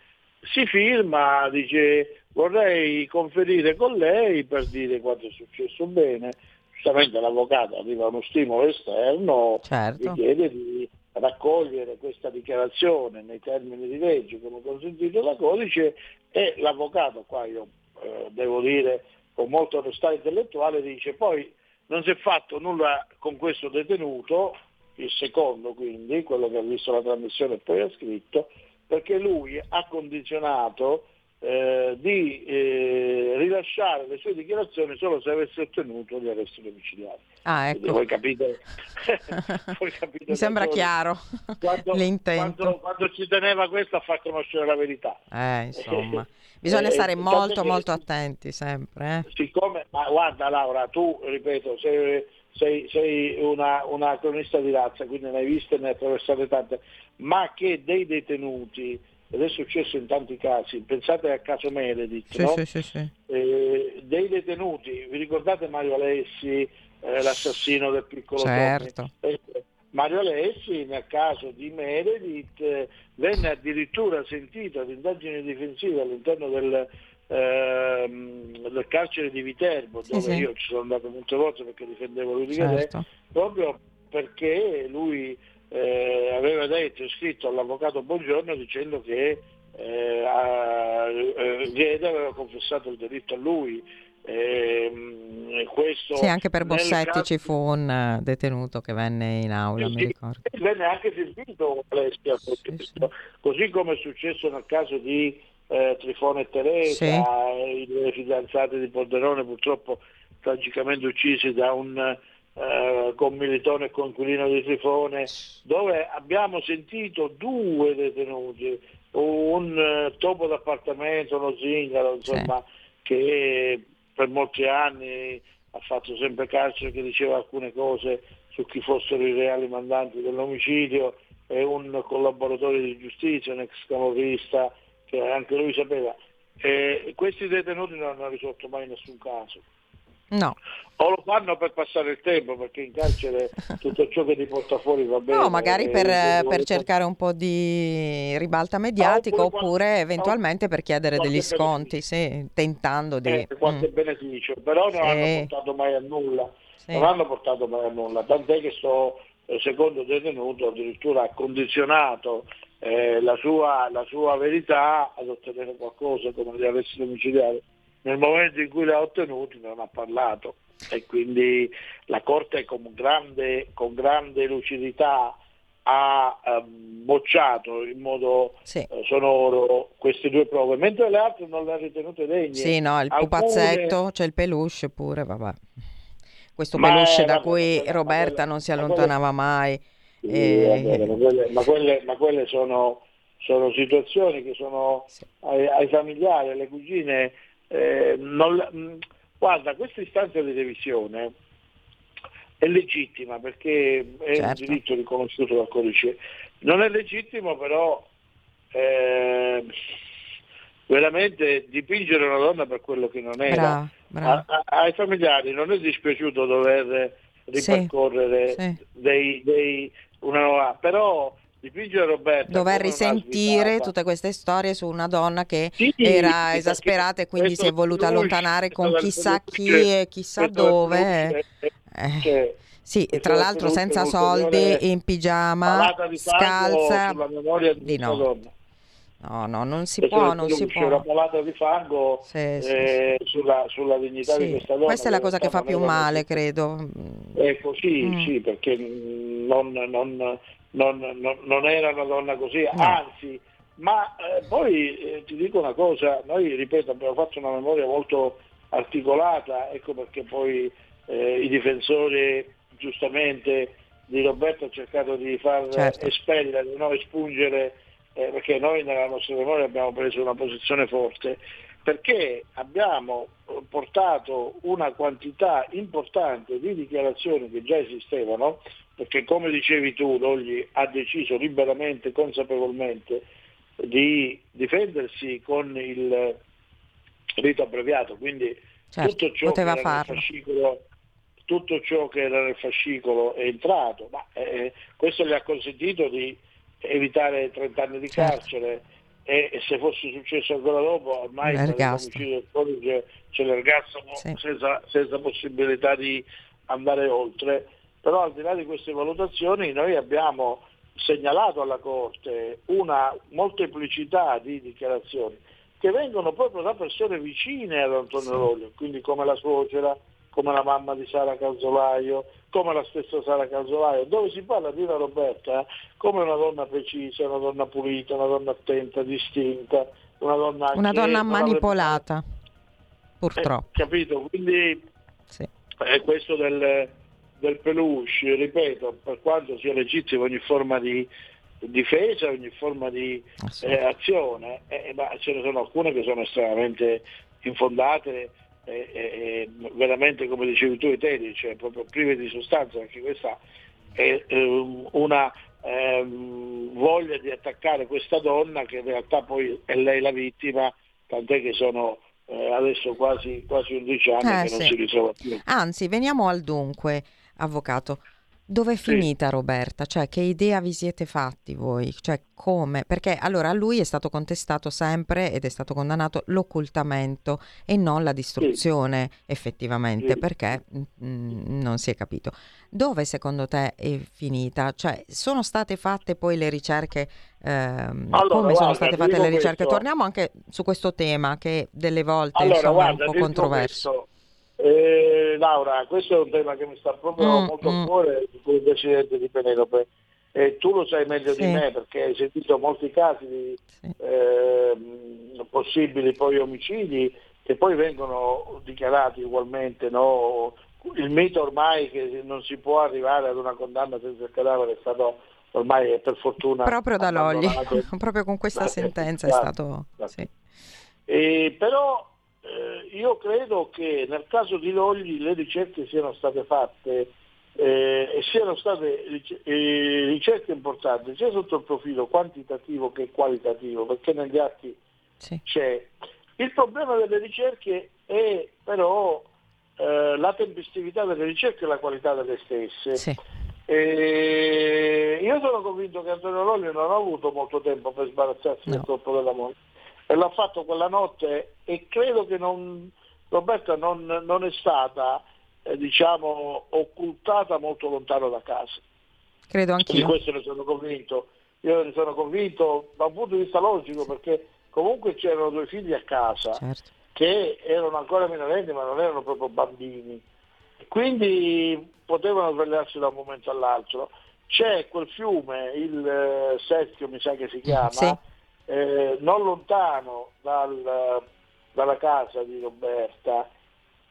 Si firma, dice vorrei conferire con lei per dire quanto è successo bene. Giustamente l'avvocato arriva a uno stimolo esterno, certo. gli chiede di raccogliere questa dichiarazione nei termini di legge come consentito da codice e l'avvocato, qua io eh, devo dire con molta onestà intellettuale, dice poi non si è fatto nulla con questo detenuto, il secondo quindi, quello che ha visto la trasmissione e poi ha scritto, perché lui ha condizionato eh, di eh, rilasciare le sue dichiarazioni solo se avesse ottenuto gli arresti domiciliari. Ah, ecco. voi capite, voi capite Mi sembra chiaro quando, l'intento. Quando, quando, ci teneva questo a far conoscere la verità. Eh, insomma, bisogna eh, stare molto molto attenti sempre. Eh. Siccome, ma guarda Laura, tu, ripeto, sei, sei, sei una, una, cronista di razza, quindi ne hai viste e ne hai attraversate tante, ma che dei detenuti ed è successo in tanti casi, pensate al caso Meredith, sì, no? sì, sì, eh, dei detenuti, vi ricordate Mario Alessi, eh, l'assassino del piccolo certo. Eh, Mario Alessi nel caso di Meredith eh, venne addirittura sentito ad indagini difensive all'interno del, ehm, del carcere di Viterbo, dove io ci sono andato molte volte perché difendevo lui di certo. proprio perché lui eh, aveva detto e scritto all'avvocato Buongiorno dicendo che eh, eh, aveva confessato il delitto a lui. Eh, questo sì, anche per Bossetti caso... ci fu un eh, detenuto che venne in aula, sì, mi ricordo. Venne anche sentito Alessia, sì, sì. così come è successo nel caso di eh, Trifone e Teresa, i due fidanzati di Pordenone purtroppo tragicamente uccisi da un eh, con Militone e Conquilino di Trifone, dove abbiamo sentito due detenuti, un eh, topo d'appartamento, uno zingaro, insomma, sì. che per molti anni ha fatto sempre carcere, che diceva alcune cose su chi fossero i reali mandanti dell'omicidio, e un collaboratore di giustizia, un ex camorrista, che anche lui sapeva. E questi detenuti non hanno risolto mai nessun caso. No. O lo fanno per passare il tempo, perché in carcere tutto ciò che ti porta fuori va bene. No, magari per, eh, per cercare un po' di ribalta mediatica, oppure, oppure eventualmente per chiedere degli sconti, sì, tentando di... Eh, qualche mm. beneficio, però non sì. hanno portato mai a nulla. Sì. Non hanno portato mai a nulla, tant'è che sto eh, secondo detenuto addirittura ha condizionato eh, la, sua, la, sua, verità ad ottenere qualcosa come gli arresti domiciliari nel momento in cui li ha ottenuti non ha parlato e quindi la Corte con grande, con grande lucidità ha eh, bocciato in modo sì. eh, sonoro queste due prove, mentre le altre non le ha ritenute degne. Sì, no, il Alcune... pupazzetto, c'è il peluche pure, vabbè. Questo peluche da cui quella, Roberta quella, non si allontanava quelle... mai. Sì, e... vabbè, ma, quelle, ma, quelle, ma quelle, sono, sono situazioni che sono sì. ai, ai familiari, alle cugine eh, non, mm, guarda, questa istanza di revisione è legittima perché è certo. un diritto riconosciuto dal codice. Non è legittimo però eh, veramente dipingere una donna per quello che non era. a, a, ai familiari non è dispiaciuto dover ripercorrere sì, sì. Dei, dei, una nuova, però dipingere Roberta dover risentire tutte queste storie su una donna che sì, era esasperata e quindi si è voluta allontanare con chissà chi e chissà dove. Eh. Cioè, sì, tra l'altro senza soldi, in pigiama, scalza. Di no. No, no, non si può, non si può. Una palata di fango sì, eh, sì, sulla, sulla, dignità sì. di questa donna. Questa è la cosa che fa più male, credo. È così, mm. sì, perché non, non, non, non, era una donna così, no. anzi, ma eh, poi eh, ti dico una cosa, noi ripeto abbiamo fatto una memoria molto articolata, ecco perché poi eh, i difensori giustamente di Roberto hanno cercato di far certo. espellere, no, espungere eh, perché noi nella nostra memoria abbiamo preso una posizione forte, perché abbiamo portato una quantità importante di dichiarazioni che già esistevano, perché come dicevi tu, Logli ha deciso liberamente, consapevolmente di difendersi con il rito abbreviato, quindi certo, tutto, ciò fascicolo, tutto ciò che era nel fascicolo è entrato, ma eh, questo gli ha consentito di evitare 30 anni di certo. carcere. E, e, se fosse successo ancora dopo ormai l'omicidio del codice c'è l'ergastolo sì. senza, senza possibilità di andare oltre però al di là di queste valutazioni noi abbiamo segnalato alla Corte una molteplicità di dichiarazioni che vengono proprio da persone vicine ad Antonio sì. Roglio, quindi come la suocera, come la mamma di Sara Calzolaio, come la stessa Sara Calzolaio, dove si parla di una Roberta come una donna precisa, una donna pulita, una donna attenta, distinta, una donna, una donna manipolata, avrebbe... purtroppo. Eh, capito? Quindi sì. è questo del, del peluche, ripeto, per quanto sia legittimo ogni forma di difesa, ogni forma di eh, azione, eh, ma ce ne sono alcune che sono estremamente infondate eh, eh, veramente come dicevi tu Eteri, cioè proprio prive di sostanza, perché questa è eh, una ehm, voglia di attaccare questa donna che in realtà poi è lei la vittima, tant'è che sono eh, adesso quasi, quasi 11 anni eh, che sì. non si ritrova più. Anzi, veniamo al dunque, avvocato. Dove è finita sì. Roberta? Cioè, che idea vi siete fatti voi? Cioè, come? Perché allora a lui è stato contestato sempre ed è stato condannato l'occultamento e non la distruzione sì. effettivamente, sì. perché mh, mm, non si è capito. Dove secondo te è finita? Cioè, sono state fatte poi le ricerche? Ehm, allora, come guarda, sono state fatte le ricerche? Questo. Torniamo anche su questo tema che delle volte allora, insomma, guarda, è un po' controverso. Questo eh, Laura, questo è un tema che mi sta proprio mm, molto a mm. cuore come presidente di Penelope. E tu lo sai meglio sì. di me perché hai sentito molti casi di sì. eh, possibili poi omicidi che poi vengono dichiarati ugualmente. No? Il mito ormai che non si può arrivare ad una condanna senza il cadavere è stato ormai per fortuna proprio da Logli, proprio con questa sentenza è stato... Sì. E, però eh, io credo che nel caso di Logli le ricerche siano state fatte eh, e siano state eh, ricerche importanti sia sotto il profilo quantitativo che qualitativo, perché negli atti sì. c'è. Il problema delle ricerche è però eh, la tempestività delle ricerche e la qualità delle stesse. Sì. io sono convinto che Antonio Logli non ha avuto molto tempo per sbarazzarsi no. del corpo della moglie e l'ha fatto quella notte e credo che non, Roberta non, non, è stata eh, diciamo, occultata molto lontano da casa. Credo anch'io. Di questo ne sono convinto. Io ne sono convinto da un punto di vista logico perché comunque c'erano due figli a casa certo. che erano ancora minorenni ma non erano proprio bambini. Quindi potevano svegliarsi da un momento all'altro. C'è quel fiume, il eh, Secchio mi sa che si chiama, sì eh, non lontano dal, dalla casa di Roberta,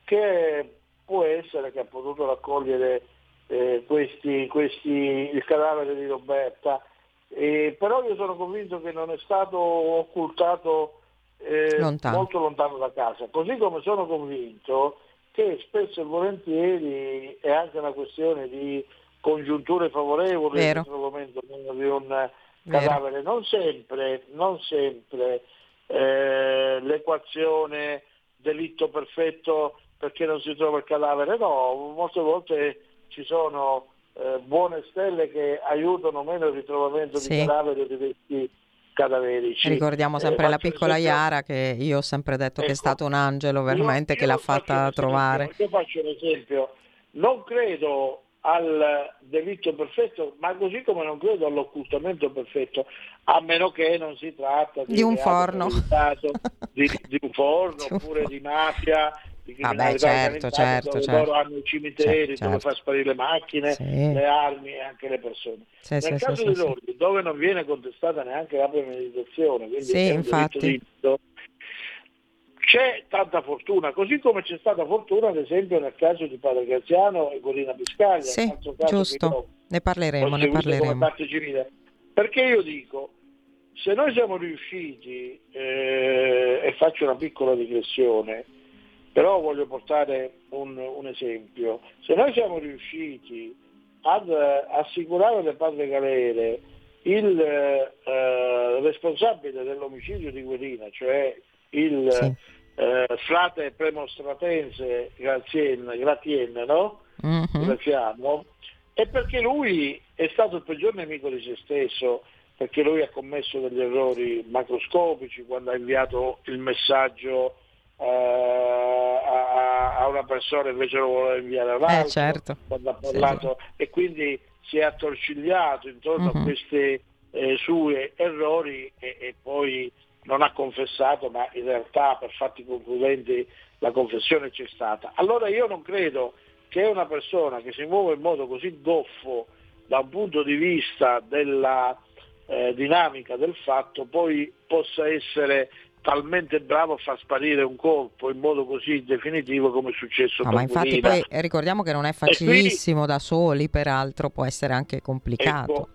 che può essere che ha potuto raccogliere eh, questi, questi, il cadavere di Roberta, eh, però io sono convinto che non è stato occultato eh, lontano. molto lontano da casa, così come sono convinto che spesso e volentieri è anche una questione di congiunture favorevoli in questo momento di un cadavere. Non sempre, non sempre eh, l'equazione delitto perfetto perché non si trova il cadavere, no, molte volte ci sono eh, buone stelle che aiutano meno il ritrovamento Sì. di cadaveri di vecchi cadaverici. Ricordiamo Eh, sempre la faccio piccola l'esempio- Iara che io ho sempre detto che è Ecco, stato un angelo veramente che l'ha fatta esempio, trovare. Io faccio un esempio, non credo al delitto perfetto, ma così come non credo all'occultamento perfetto, a meno che non si tratta di, Di un forno. di, di un forno oppure di mafia, di Vabbè, certo, certo, dove certo. loro hanno i cimiteri Certo, dove certo. fa sparire le macchine, Sì. le armi e anche le persone. Sì, Nel sì, caso di. Lordi, dove non viene contestata neanche la premeditazione, quindi Sì, è un infatti. delitto di c'è tanta fortuna, così come c'è stata fortuna ad esempio nel caso di Padre Graziano e Corina Piscaglia, Sì, un altro caso che giusto. Ne parleremo, ne parleremo. parte civile. Perché io dico, se noi siamo riusciti, eh, e faccio una piccola digressione, però voglio portare un, un esempio, se noi siamo riusciti ad eh, assicurare alle padre galere il eh, responsabile dell'omicidio di Guerina, cioè il Sì. eh, frate premostratense Grazien, Gratien, no? Mhm. Graziano, è perché lui è stato il peggior nemico di se stesso, perché lui ha commesso degli errori macroscopici quando ha inviato il messaggio eh, a, a una persona invece lo voleva inviare all'altra, Eh, certo. quando ha Sì, parlato e quindi si è attorcigliato intorno Mhm. a questi eh, suoi errori e, e poi non ha confessato, ma in realtà per fatti concludenti la confessione c'è stata. Allora io non credo che una persona che si muove in modo così goffo da un punto di vista della eh, dinamica del fatto poi possa essere talmente bravo a far sparire un colpo in modo così definitivo come è successo No, ma infatti poi eh, ricordiamo che non è facilissimo da soli, peraltro può essere anche complicato. Ecco,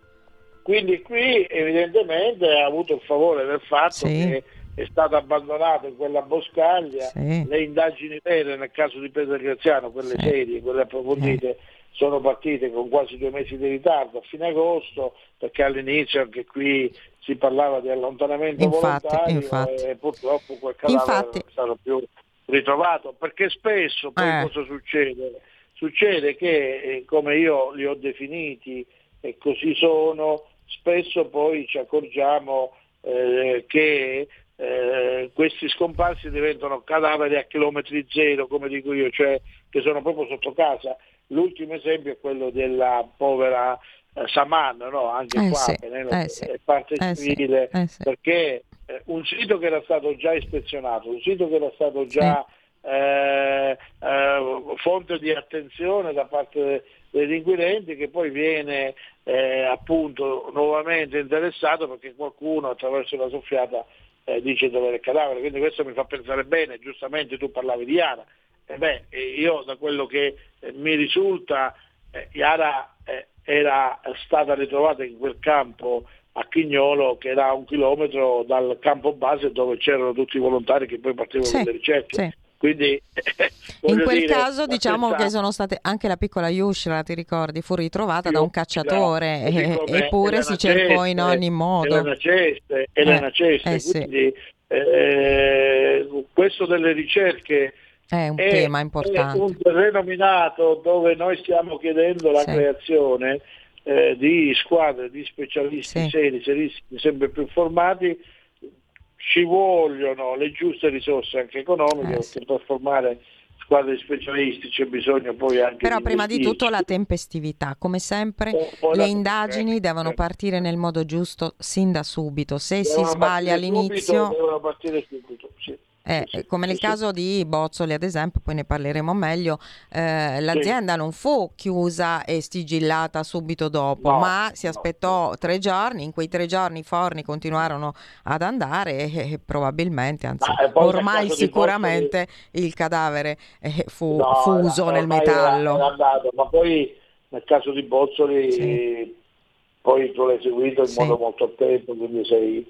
quindi qui evidentemente ha avuto il favore del fatto Sì. che è stato abbandonato in quella boscaglia, Sì. le indagini vere nel caso di Pedro Graziano, quelle Sì. serie, quelle approfondite, sono partite con quasi due mesi di ritardo a fine agosto, perché all'inizio anche qui si parlava di allontanamento Infatti, volontario infatti. e purtroppo quel cadavere Infatti. non è stato più ritrovato, perché spesso poi Eh. cosa succede? Succede che, eh, come io li ho definiti e così sono, spesso poi ci accorgiamo eh, che eh, questi scomparsi diventano cadaveri a chilometri zero, come dico io, cioè che sono proprio sotto casa. L'ultimo esempio è quello della povera eh, Saman, no? anche Eh qua sì, Penelope, eh sì, è parte eh civile, eh sì. perché eh, un sito che era stato già ispezionato, un sito che era stato già fonte di attenzione da parte degli inquirenti che poi viene eh, appunto nuovamente interessato perché qualcuno attraverso la soffiata eh, dice dove è il cadavere, quindi questo mi fa pensare bene, giustamente tu parlavi di Iara, e beh, eh, io da quello che eh, mi risulta eh, Iara eh, era stata ritrovata in quel campo a Chignolo che era a un chilometro dal campo base dove c'erano tutti i volontari che poi partivano Sì, le ricerche. sì. Quindi, In quel dire, caso la diciamo che sono state anche la piccola Yushra, ti ricordi, fu ritrovata da Io- un cacciatore così e- come eppure si Elena cercò in ogni modo. Elena Ceste, Elena Eh, Ceste, eh sì. quindi eh, questo delle ricerche È un è, tema è importante. un terreno minato dove noi stiamo chiedendo la Sì. creazione eh, di squadre di specialisti Sì. seri, serissimi, sempre più formati. Ci vogliono le giuste risorse anche economiche Eh, sì. per formare squadre specialisti, c'è bisogno poi anche Però di prima di tutto la tempestività, come sempre po' le indagini devono eh. partire nel modo giusto sin da subito. Se si Devono sbaglia partire subito, all'inizio, devono partire subito, sì. Eh, come nel caso di Bozzoli ad esempio, poi ne parleremo meglio, eh, l'azienda non fu chiusa e sigillata subito dopo, No, ma si no. aspettò tre giorni, in quei tre giorni i forni continuarono ad andare e, e probabilmente, anzi Ma, eh, ormai sicuramente il cadavere eh, fu No, fuso era- nel ormai era- metallo. era andato, ma poi nel caso di Bozzoli Sì. poi tu l'hai seguito in Sì. modo molto attento, quindi sei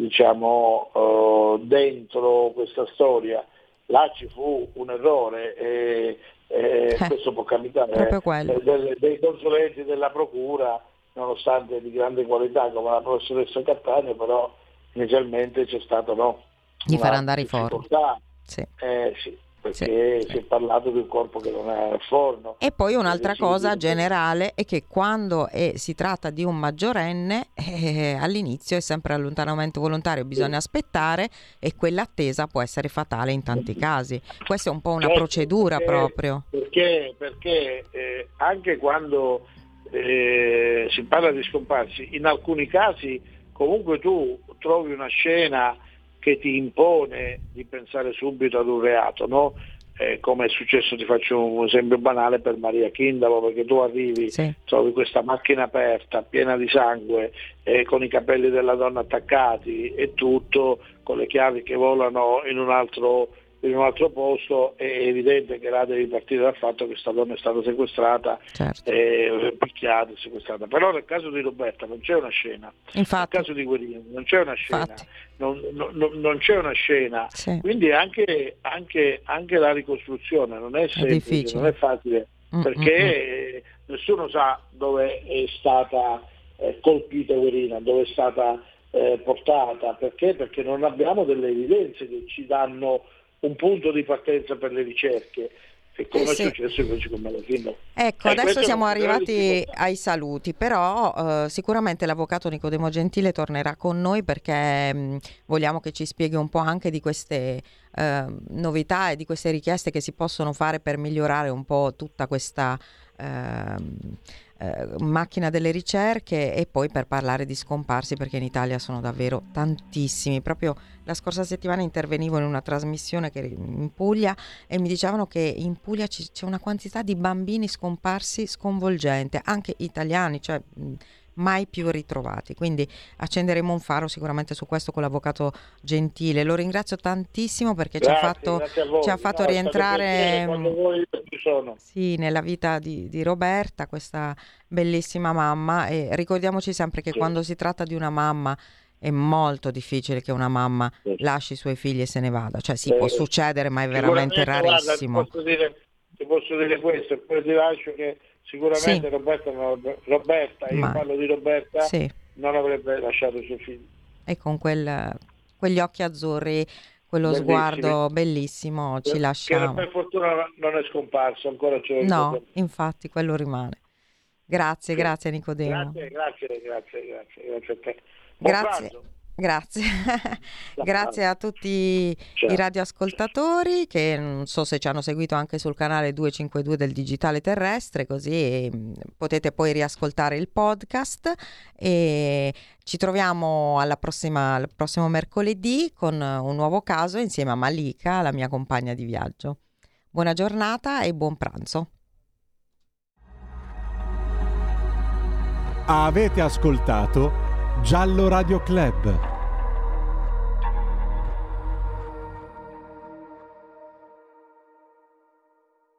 diciamo eh, dentro questa storia. Là ci fu un errore e, e Eh, questo può capitare eh, delle- dei consulenti della procura, nonostante di grande qualità come la professoressa Cattaneo, però inizialmente c'è stato no, Di far una andare i forni. difficoltà Sì. eh, sì. Perché sì. si è parlato di un corpo che non è al forno. E poi un'altra cosa generale è che quando è, si tratta di un maggiorenne, eh, all'inizio è sempre allontanamento volontario, bisogna sì. aspettare e quell'attesa può essere fatale in tanti casi. Questa è un po' una certo, procedura perché, proprio. Perché, perché eh, anche quando eh, si parla di scomparsi, in alcuni casi comunque tu trovi una scena che ti impone di pensare subito ad un reato, no? eh, come è successo, ti faccio un esempio banale per Maria Kindalo, perché tu arrivi, sì. trovi questa macchina aperta, piena di sangue, eh, con i capelli della donna attaccati e tutto, con le chiavi che volano in un altro in un altro posto è evidente che là devi partire dal fatto che questa donna è stata sequestrata, certo. eh, picchiata, sequestrata. Però nel caso di Roberta non c'è una scena, Infatti. nel caso di Guerino non c'è una scena, non, non, non, c'è una scena, sì. quindi anche, anche, anche, la ricostruzione non è semplice, è non è facile, mm, perché mm, mm. nessuno sa dove è stata eh, colpita Guerina, dove è stata eh, portata, perché? Perché non abbiamo delle evidenze che ci danno un punto di partenza per le ricerche. E come eh sì. è successo invece con Malafino. Ecco, eh, adesso siamo arrivati ai saluti, però eh, sicuramente l'avvocato Nicodemo Gentile tornerà con noi perché mh, mm, vogliamo che ci spieghi un po' anche di queste eh, novità e di queste richieste che si possono fare per migliorare un po' tutta questa ehm, eh, macchina delle ricerche e poi per parlare di scomparsi perché in Italia sono davvero tantissimi. Proprio la scorsa settimana intervenivo in una trasmissione in Puglia e mi dicevano che in Puglia c'è una quantità di bambini scomparsi sconvolgente, anche italiani, cioè mai più ritrovati. Quindi accenderemo un faro sicuramente su questo con l'avvocato Gentile. Lo ringrazio tantissimo perché grazie, ci ha fatto, ci ha fatto no, rientrare sì, nella vita di, di, Roberta, questa bellissima mamma. E ricordiamoci sempre che sì. quando si tratta di una mamma è molto difficile che una mamma sì. lasci i suoi figli e se ne vada. Cioè sì, eh, può succedere, ma è veramente rarissimo. Guarda, posso dire, ti posso dire questo, poi ti lascio che sicuramente sì. Roberta, Roberta io Ma... parlo di Roberta, sì. non avrebbe lasciato i suoi figli. E con quel, quegli occhi azzurri, quello Bellissimi. sguardo bellissimo, ci lasciamo. Che per fortuna non è scomparso, ancora c'è. No, infatti quello rimane. Grazie, sì. grazie Nicodemo. Grazie, grazie, grazie, grazie, grazie a te. Buon grazie. Pranzo. Grazie, grazie a tutti Ciao. i radioascoltatori che non so se ci hanno seguito anche sul canale 252 del Digitale Terrestre, così mm, potete poi riascoltare il podcast e ci troviamo alla prossima, al prossimo mercoledì con un nuovo caso insieme a Malika, la mia compagna di viaggio. Buona giornata e buon pranzo. Avete ascoltato Giallo Radio Club